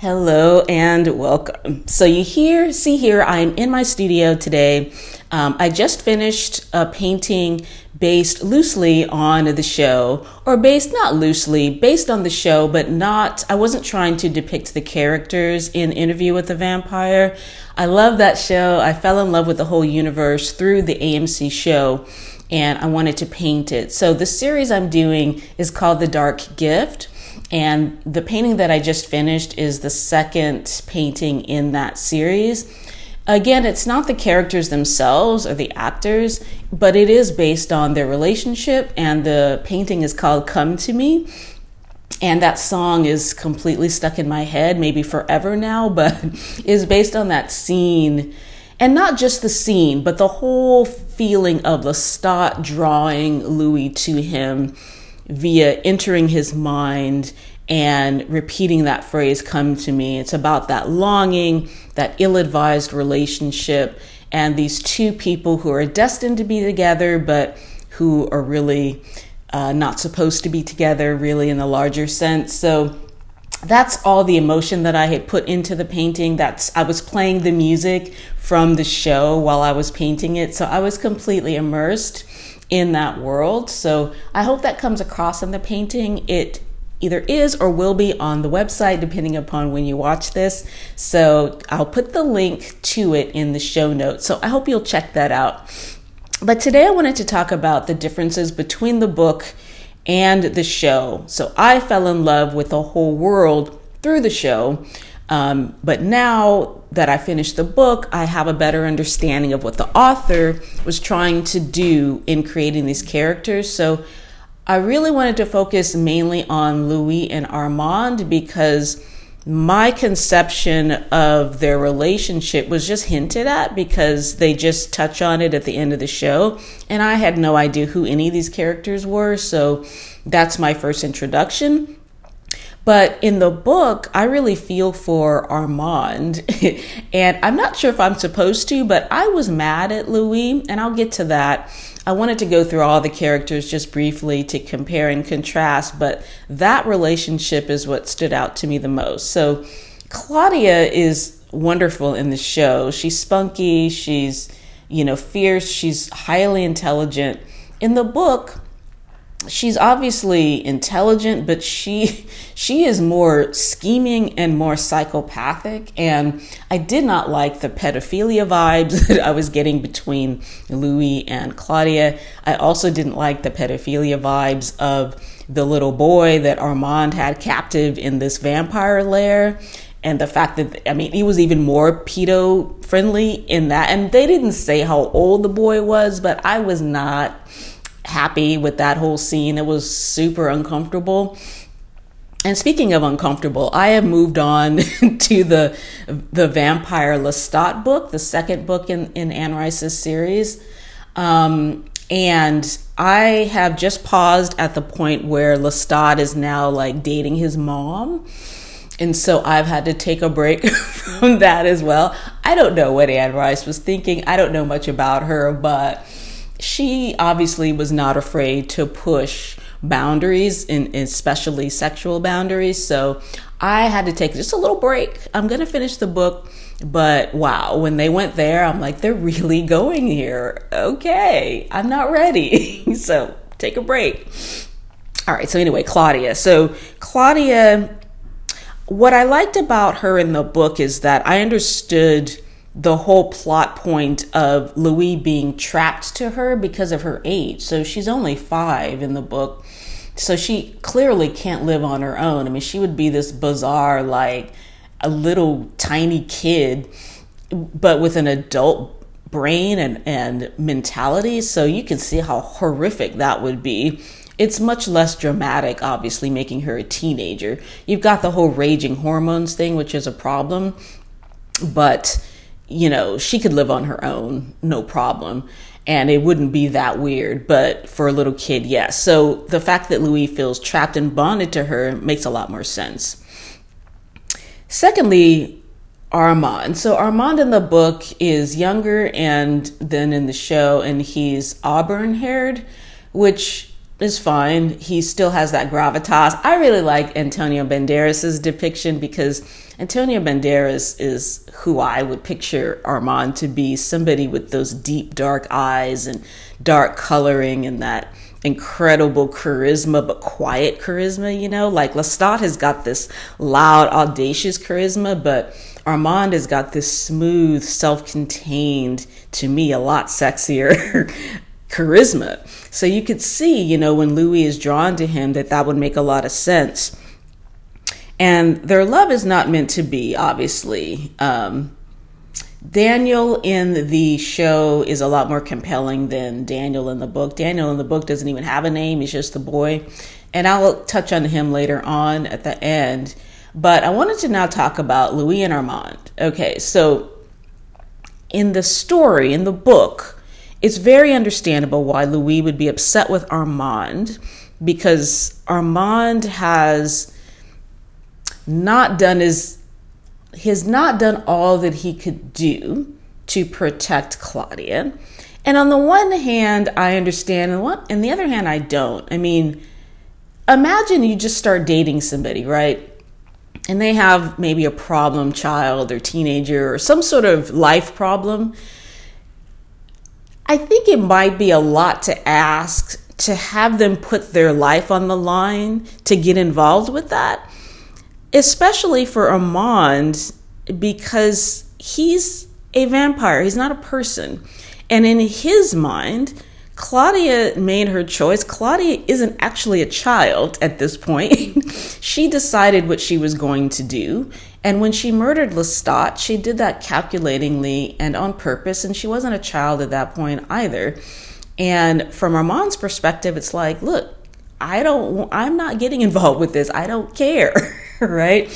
Hello and welcome. So you hear, see here, I'm in my studio today. Um, I just finished a painting based loosely on the show, or based not loosely, based on the show, but not, I wasn't trying to depict the characters in Interview with the Vampire. I love that show. I fell in love with the whole universe through the AMC show, and I wanted to paint it. So the series I'm doing is called The Dark Gift. And the painting that I just finished is the second painting in that series. Again, it's not the characters themselves or the actors, but it is based on their relationship. And the painting is called Come to Me. And that song is completely stuck in my head, maybe forever now, but is based on that scene. And not just the scene, but the whole feeling of Lestat drawing Louis to him via entering his mind and repeating that phrase come to me. It's about that longing that ill-advised relationship and these two people who are destined to be together but who are really uh, not supposed to be together really in the larger sense. So that's all the emotion that I had put into the painting. That's I was playing the music from the show while I was painting it, so I was completely immersed in that world. So I hope that comes across in the painting. It either is or will be on the website depending upon when you watch this. So I'll put the link to it in the show notes. So I hope you'll check that out. But today I wanted to talk about the differences between the book and the show. So I fell in love with the whole world through the show. Um, but now that I finished the book, I have a better understanding of what the author was trying to do in creating these characters. So I really wanted to focus mainly on Louis and Armand because my conception of their relationship was just hinted at because they just touch on it at the end of the show. And I had no idea who any of these characters were. So that's my first introduction. But in the book, I really feel for Armand. and I'm not sure if I'm supposed to, but I was mad at Louis, and I'll get to that. I wanted to go through all the characters just briefly to compare and contrast, but that relationship is what stood out to me the most. So Claudia is wonderful in the show. She's spunky, she's, you know, fierce, she's highly intelligent. In the book, she's obviously intelligent but she she is more scheming and more psychopathic. And i did not like the pedophilia vibes that i was getting between louis and claudia. I also didn't like the pedophilia vibes of the little boy that armand had captive in this vampire lair. And the fact that I mean he was even more pedo friendly in that. And they didn't say how old the boy was but I was not happy with that whole scene. It was super uncomfortable. And speaking of uncomfortable, I have moved on to the the Vampire Lestat book, the second book in, in Anne Rice's series. Um, and I have just paused at the point where Lestat is now like dating his mom. And so I've had to take a break from that as well. I don't know what Anne Rice was thinking. I don't know much about her, but she obviously was not afraid to push boundaries, and especially sexual boundaries. So I had to take just a little break. I'm going to finish the book, but wow, when they went there, I'm like, they're really going here. Okay, I'm not ready. so take a break. All right, so anyway, Claudia. So Claudia, what I liked about her in the book is that I understood the whole plot point of Louis being trapped to her because of her age. So she's only five in the book. So she clearly can't live on her own. I mean, she would be this bizarre, like a little tiny kid, but with an adult brain and, and mentality. So you can see how horrific that would be. It's much less dramatic, obviously, making her a teenager. You've got the whole raging hormones thing, which is a problem, but you know, she could live on her own, no problem. And it wouldn't be that weird. But for a little kid, yes. So the fact that Louis feels trapped and bonded to her makes a lot more sense. Secondly, Armand. So Armand in the book is younger and then in the show, and he's auburn haired, which is fine. He still has that gravitas. I really like Antonio Banderas' depiction because Antonio Banderas is who I would picture Armand to be somebody with those deep, dark eyes and dark coloring and that incredible charisma, but quiet charisma, you know? Like Lestat has got this loud, audacious charisma, but Armand has got this smooth, self contained, to me, a lot sexier charisma. So you could see, you know, when Louis is drawn to him, that that would make a lot of sense. And their love is not meant to be, obviously. Um, Daniel in the show is a lot more compelling than Daniel in the book. Daniel in the book doesn't even have a name, he's just the boy. And I'll touch on him later on at the end. But I wanted to now talk about Louis and Armand. Okay, so in the story, in the book, it's very understandable why Louis would be upset with Armand because Armand has not done is he has not done all that he could do to protect Claudia. And on the one hand, I understand, and what on the other hand, I don't. I mean, imagine you just start dating somebody, right? And they have maybe a problem child or teenager or some sort of life problem. I think it might be a lot to ask to have them put their life on the line to get involved with that especially for Armand because he's a vampire, he's not a person. And in his mind, Claudia made her choice. Claudia isn't actually a child at this point. she decided what she was going to do. And when she murdered Lestat, she did that calculatingly and on purpose. And she wasn't a child at that point either. And from Armand's perspective, it's like, look, I don't, I'm not getting involved with this. I don't care. right?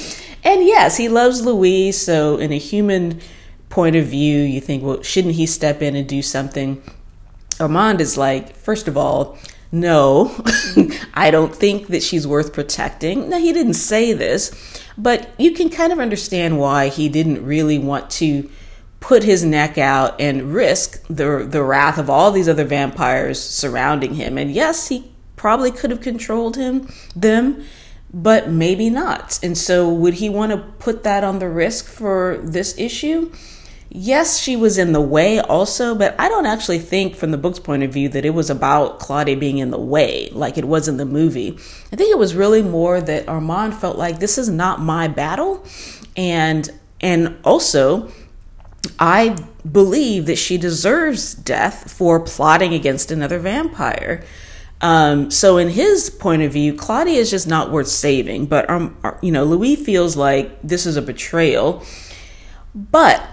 And yes, he loves Louis. So, in a human point of view, you think, well, shouldn't he step in and do something? Armand is like, first of all, no, I don't think that she's worth protecting. Now, he didn't say this, but you can kind of understand why he didn't really want to put his neck out and risk the the wrath of all these other vampires surrounding him. And yes, he probably could have controlled him them but maybe not. And so, would he want to put that on the risk for this issue? Yes, she was in the way also, but I don't actually think, from the book's point of view, that it was about Claudia being in the way like it was in the movie. I think it was really more that Armand felt like this is not my battle, and and also I believe that she deserves death for plotting against another vampire. Um, so in his point of view, Claudia is just not worth saving. But um, uh, you know, Louis feels like this is a betrayal. But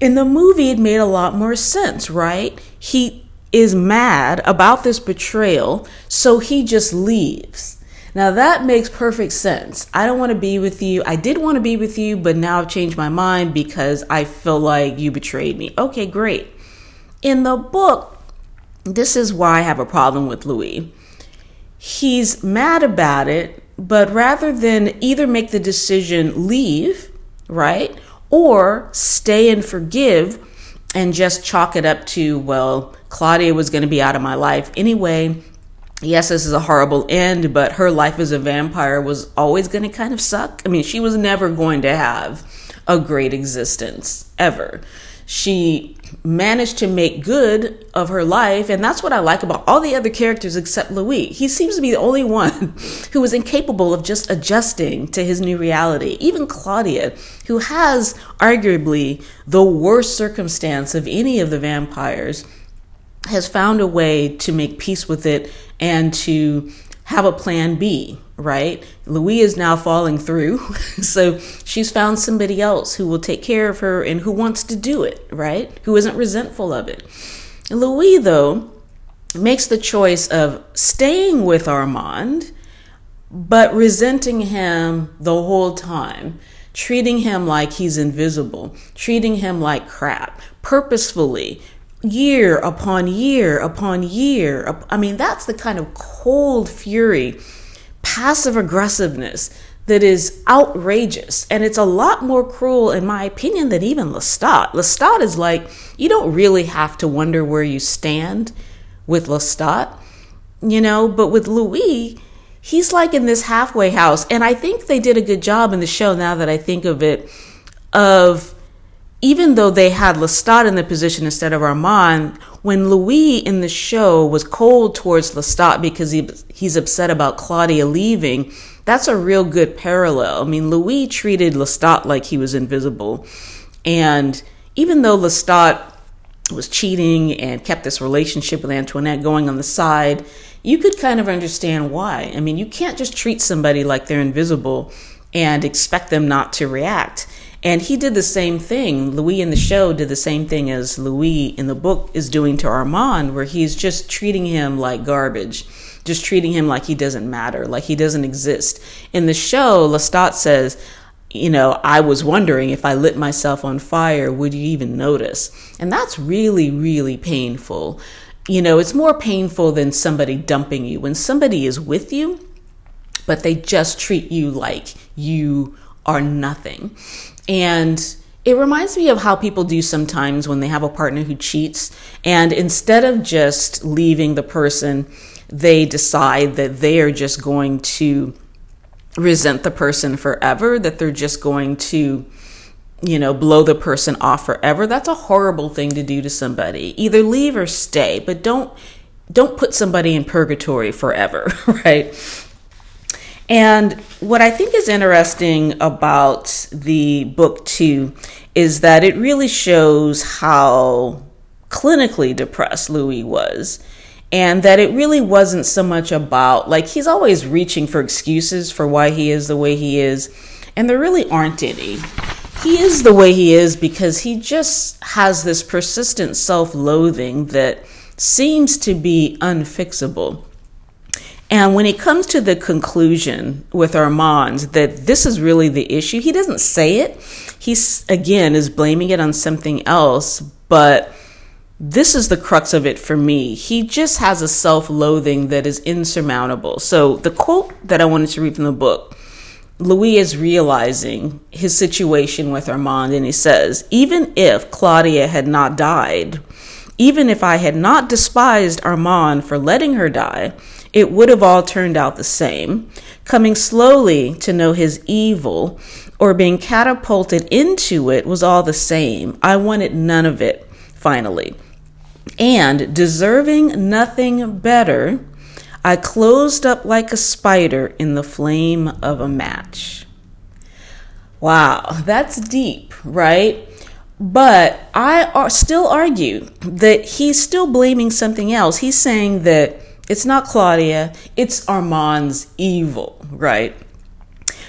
in the movie, it made a lot more sense, right? He is mad about this betrayal, so he just leaves. Now that makes perfect sense. I don't want to be with you. I did want to be with you, but now I've changed my mind because I feel like you betrayed me. Okay, great. In the book, this is why I have a problem with Louis. He's mad about it, but rather than either make the decision leave, right, or stay and forgive and just chalk it up to, well, Claudia was going to be out of my life anyway. Yes, this is a horrible end, but her life as a vampire was always going to kind of suck. I mean, she was never going to have a great existence ever. She managed to make good of her life and that's what i like about all the other characters except louis. He seems to be the only one who was incapable of just adjusting to his new reality. Even claudia who has arguably the worst circumstance of any of the vampires has found a way to make peace with it and to have a plan b right? Louis is now falling through. so she's found somebody else who will take care of her and who wants to do it, right? Who isn't resentful of it. Louis, though, makes the choice of staying with Armand, but resenting him the whole time, treating him like he's invisible, treating him like crap, purposefully, year upon year upon year. I mean, that's the kind of cold fury passive aggressiveness that is outrageous. And it's a lot more cruel, in my opinion, than even Lestat. Lestat is like, you don't really have to wonder where you stand with Lestat. you know, but with Louis, he's like in this halfway house. And I think they did a good job in the show, now that I think of it, of even though they had Lestat in the position instead of Armand, when Louis in the show was cold towards Lestat because he, he's upset about Claudia leaving, that's a real good parallel. I mean, Louis treated Lestat like he was invisible. And even though Lestat was cheating and kept this relationship with Antoinette going on the side, you could kind of understand why. I mean, you can't just treat somebody like they're invisible and expect them not to react. And he did the same thing. Louis in the show did the same thing as Louis in the book is doing to Armand, where he's just treating him like garbage, just treating him like he doesn't matter, like he doesn't exist. In the show, Lestat says, you know, I was wondering if I lit myself on fire, would you even notice? And that's really, really painful. You know, it's more painful than somebody dumping you. When somebody is with you, but they just treat you like you are nothing. And it reminds me of how people do sometimes when they have a partner who cheats. And instead of just leaving the person, they decide that they are just going to resent the person forever, that they're just going to, you know, blow the person off forever. That's a horrible thing to do to somebody. Either leave or stay, but don't don't put somebody in purgatory forever, right? And what I think is interesting about the book, too, is that it really shows how clinically depressed Louis was. And that it really wasn't so much about, like, he's always reaching for excuses for why he is the way he is. And there really aren't any. He is the way he is because he just has this persistent self loathing that seems to be unfixable. And when it comes to the conclusion with Armand that this is really the issue, he doesn't say it. He's, again, is blaming it on something else, but this is the crux of it for me. He just has a self loathing that is insurmountable. So, the quote that I wanted to read from the book Louis is realizing his situation with Armand, and he says, Even if Claudia had not died, even if I had not despised Armand for letting her die, it would have all turned out the same. Coming slowly to know his evil or being catapulted into it was all the same. I wanted none of it, finally. And deserving nothing better, I closed up like a spider in the flame of a match. Wow, that's deep, right? But I still argue that he's still blaming something else. He's saying that it's not Claudia, it's Armand's evil, right?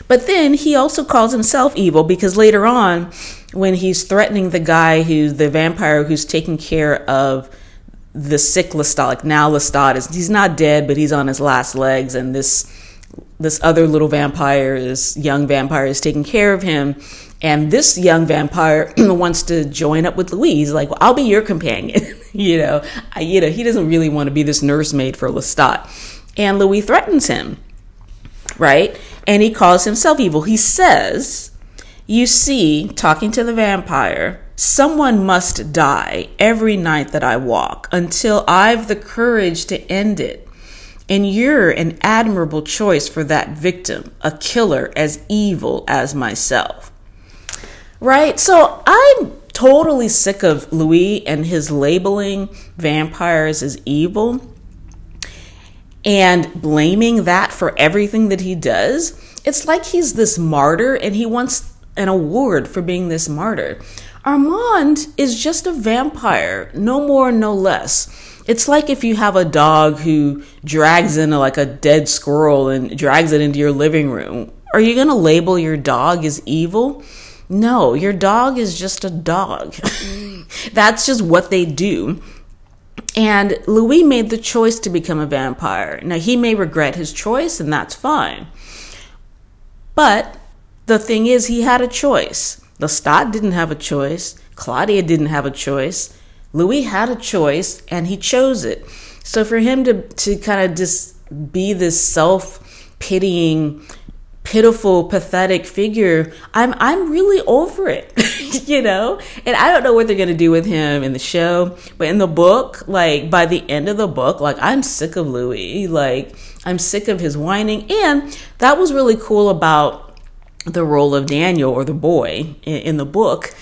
But then he also calls himself evil because later on, when he's threatening the guy who's the vampire who's taking care of the sick Lestat, like now Lestat is he's not dead, but he's on his last legs, and this this other little vampire, this young vampire, is taking care of him. And this young vampire wants to join up with Louise. Like, well, I'll be your companion. you know, you know, he doesn't really want to be this nursemaid for Lestat. And Louis threatens him, right? And he calls himself evil. He says, You see, talking to the vampire, someone must die every night that I walk until I've the courage to end it. And you're an admirable choice for that victim, a killer as evil as myself. Right? So I'm totally sick of Louis and his labeling vampires as evil and blaming that for everything that he does. It's like he's this martyr and he wants an award for being this martyr. Armand is just a vampire, no more, no less. It's like if you have a dog who drags in a, like a dead squirrel and drags it into your living room. Are you going to label your dog as evil? No, your dog is just a dog. That's just what they do. And Louis made the choice to become a vampire. Now, he may regret his choice, and that's fine. But the thing is, he had a choice. Lestat didn't have a choice. Claudia didn't have a choice. Louis had a choice, and he chose it. So for him to, to kind of just be this self pitying pitiful, pathetic figure, I'm I'm really over it, you know. And I don't know what they're gonna do with him in the show, but in the book, like by the end of the book, like I'm sick of Louis. Like I'm sick of his whining, and that was really cool about the role of Daniel or the boy in, in the book,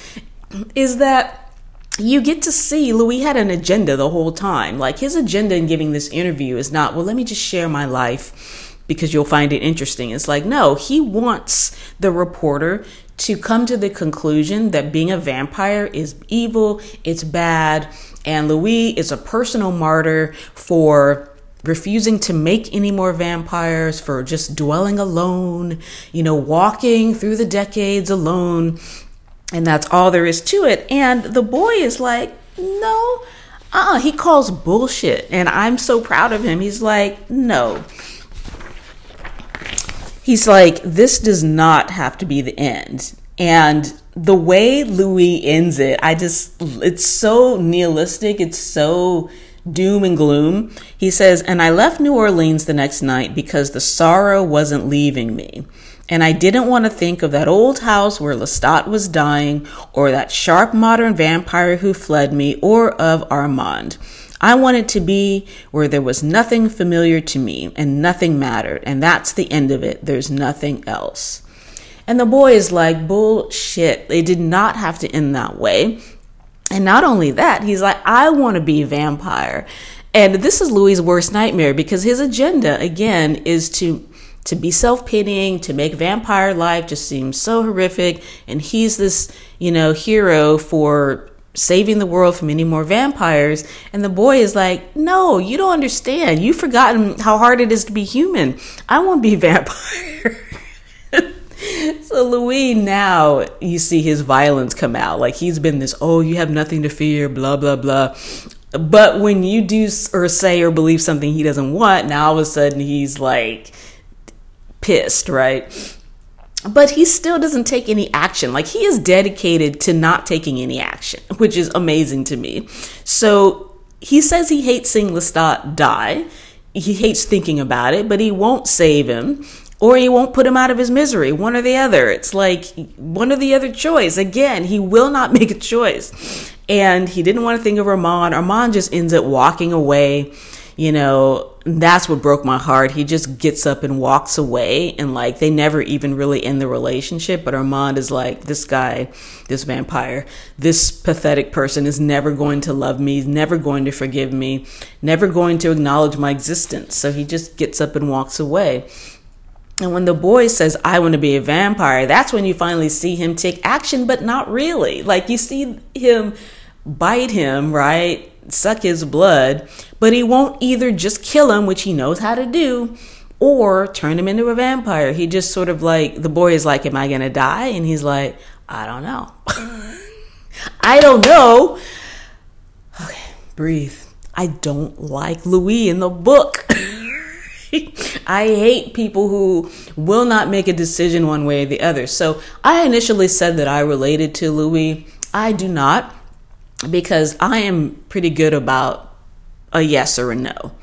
is that you get to see Louis had an agenda the whole time. Like his agenda in giving this interview is not, well, let me just share my life because you'll find it interesting. It's like, no, he wants the reporter to come to the conclusion that being a vampire is evil, it's bad, and Louis is a personal martyr for refusing to make any more vampires, for just dwelling alone, you know, walking through the decades alone. And that's all there is to it. And the boy is like, no, uh uh he calls bullshit. And I'm so proud of him. He's like, no, he's like, this does not have to be the end. And the way Louis ends it, I just, it's so nihilistic. It's so doom and gloom. He says, and I left New Orleans the next night because the sorrow wasn't leaving me. And I didn't want to think of that old house where Lestat was dying, or that sharp modern vampire who fled me, or of Armand. I wanted to be where there was nothing familiar to me and nothing mattered. And that's the end of it. There's nothing else. And the boy is like, bullshit. They did not have to end that way. And not only that, he's like, I want to be a vampire. And this is Louis' worst nightmare because his agenda, again, is to to be self-pitying, to make vampire life just seem so horrific. And he's this, you know, hero for saving the world from any more vampires. And the boy is like, No, you don't understand. You've forgotten how hard it is to be human. I won't be a vampire. so Louis now you see his violence come out. Like he's been this, oh, you have nothing to fear, blah blah blah. But when you do or say or believe something he doesn't want, now all of a sudden he's like pissed, right? But he still doesn't take any action. Like he is dedicated to not taking any action, which is amazing to me. So he says he hates seeing Lestat die. He hates thinking about it, but he won't save him or he won't put him out of his misery. One or the other. It's like one or the other choice. Again, he will not make a choice. And he didn't want to think of Armand. Armand just ends up walking away you know, that's what broke my heart. He just gets up and walks away, and like they never even really end the relationship. But Armand is like, this guy, this vampire, this pathetic person is never going to love me, never going to forgive me, never going to acknowledge my existence. So he just gets up and walks away. And when the boy says, I want to be a vampire, that's when you finally see him take action, but not really. Like you see him bite him, right? Suck his blood, but he won't either just kill him, which he knows how to do, or turn him into a vampire. He just sort of like, the boy is like, Am I going to die? And he's like, I don't know. I don't know. Okay, breathe. I don't like Louis in the book. I hate people who will not make a decision one way or the other. So I initially said that I related to Louis. I do not because I am pretty good about a yes or a no.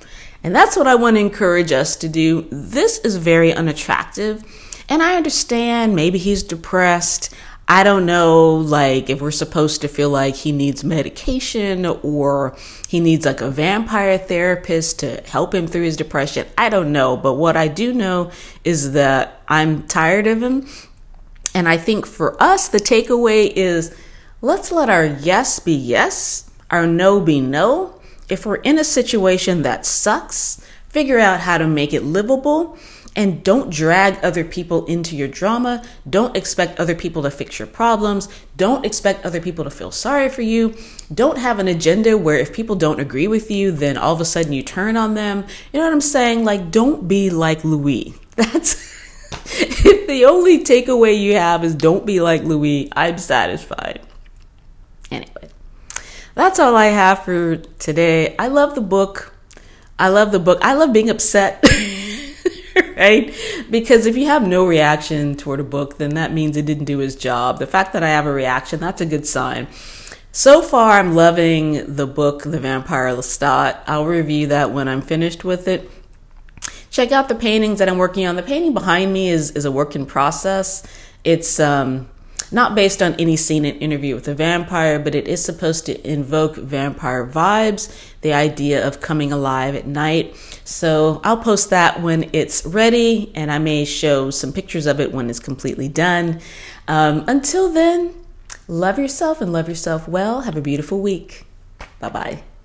And that's what I want to encourage us to do. This is very unattractive. And I understand maybe he's depressed. I don't know, like, if we're supposed to feel like he needs medication or he needs like a vampire therapist to help him through his depression. I don't know. But what I do know is that I'm tired of him. And I think for us, the takeaway is let's let our yes be yes, our no be no, if we're in a situation that sucks, figure out how to make it livable and don't drag other people into your drama. Don't expect other people to fix your problems. Don't expect other people to feel sorry for you. Don't have an agenda where if people don't agree with you, then all of a sudden you turn on them. You know what I'm saying? Like, don't be like Louis. That's if the only takeaway you have is don't be like Louis, I'm satisfied. Anyway that's all I have for today. I love the book. I love the book. I love being upset. right? Because if you have no reaction toward a book, then that means it didn't do its job. The fact that I have a reaction, that's a good sign. So far, I'm loving the book, The Vampire Lestat. I'll review that when I'm finished with it. check out the paintings that I'm working on. The painting behind me is, is a work in process. It's um, not based on any scene in Interview with a Vampire, but it is supposed to invoke vampire vibes, the idea of coming alive at night. So I'll post that when it's ready, and I may show some pictures of it when it's completely done. Um, until then, love yourself and love yourself well. Have a beautiful week. Bye bye.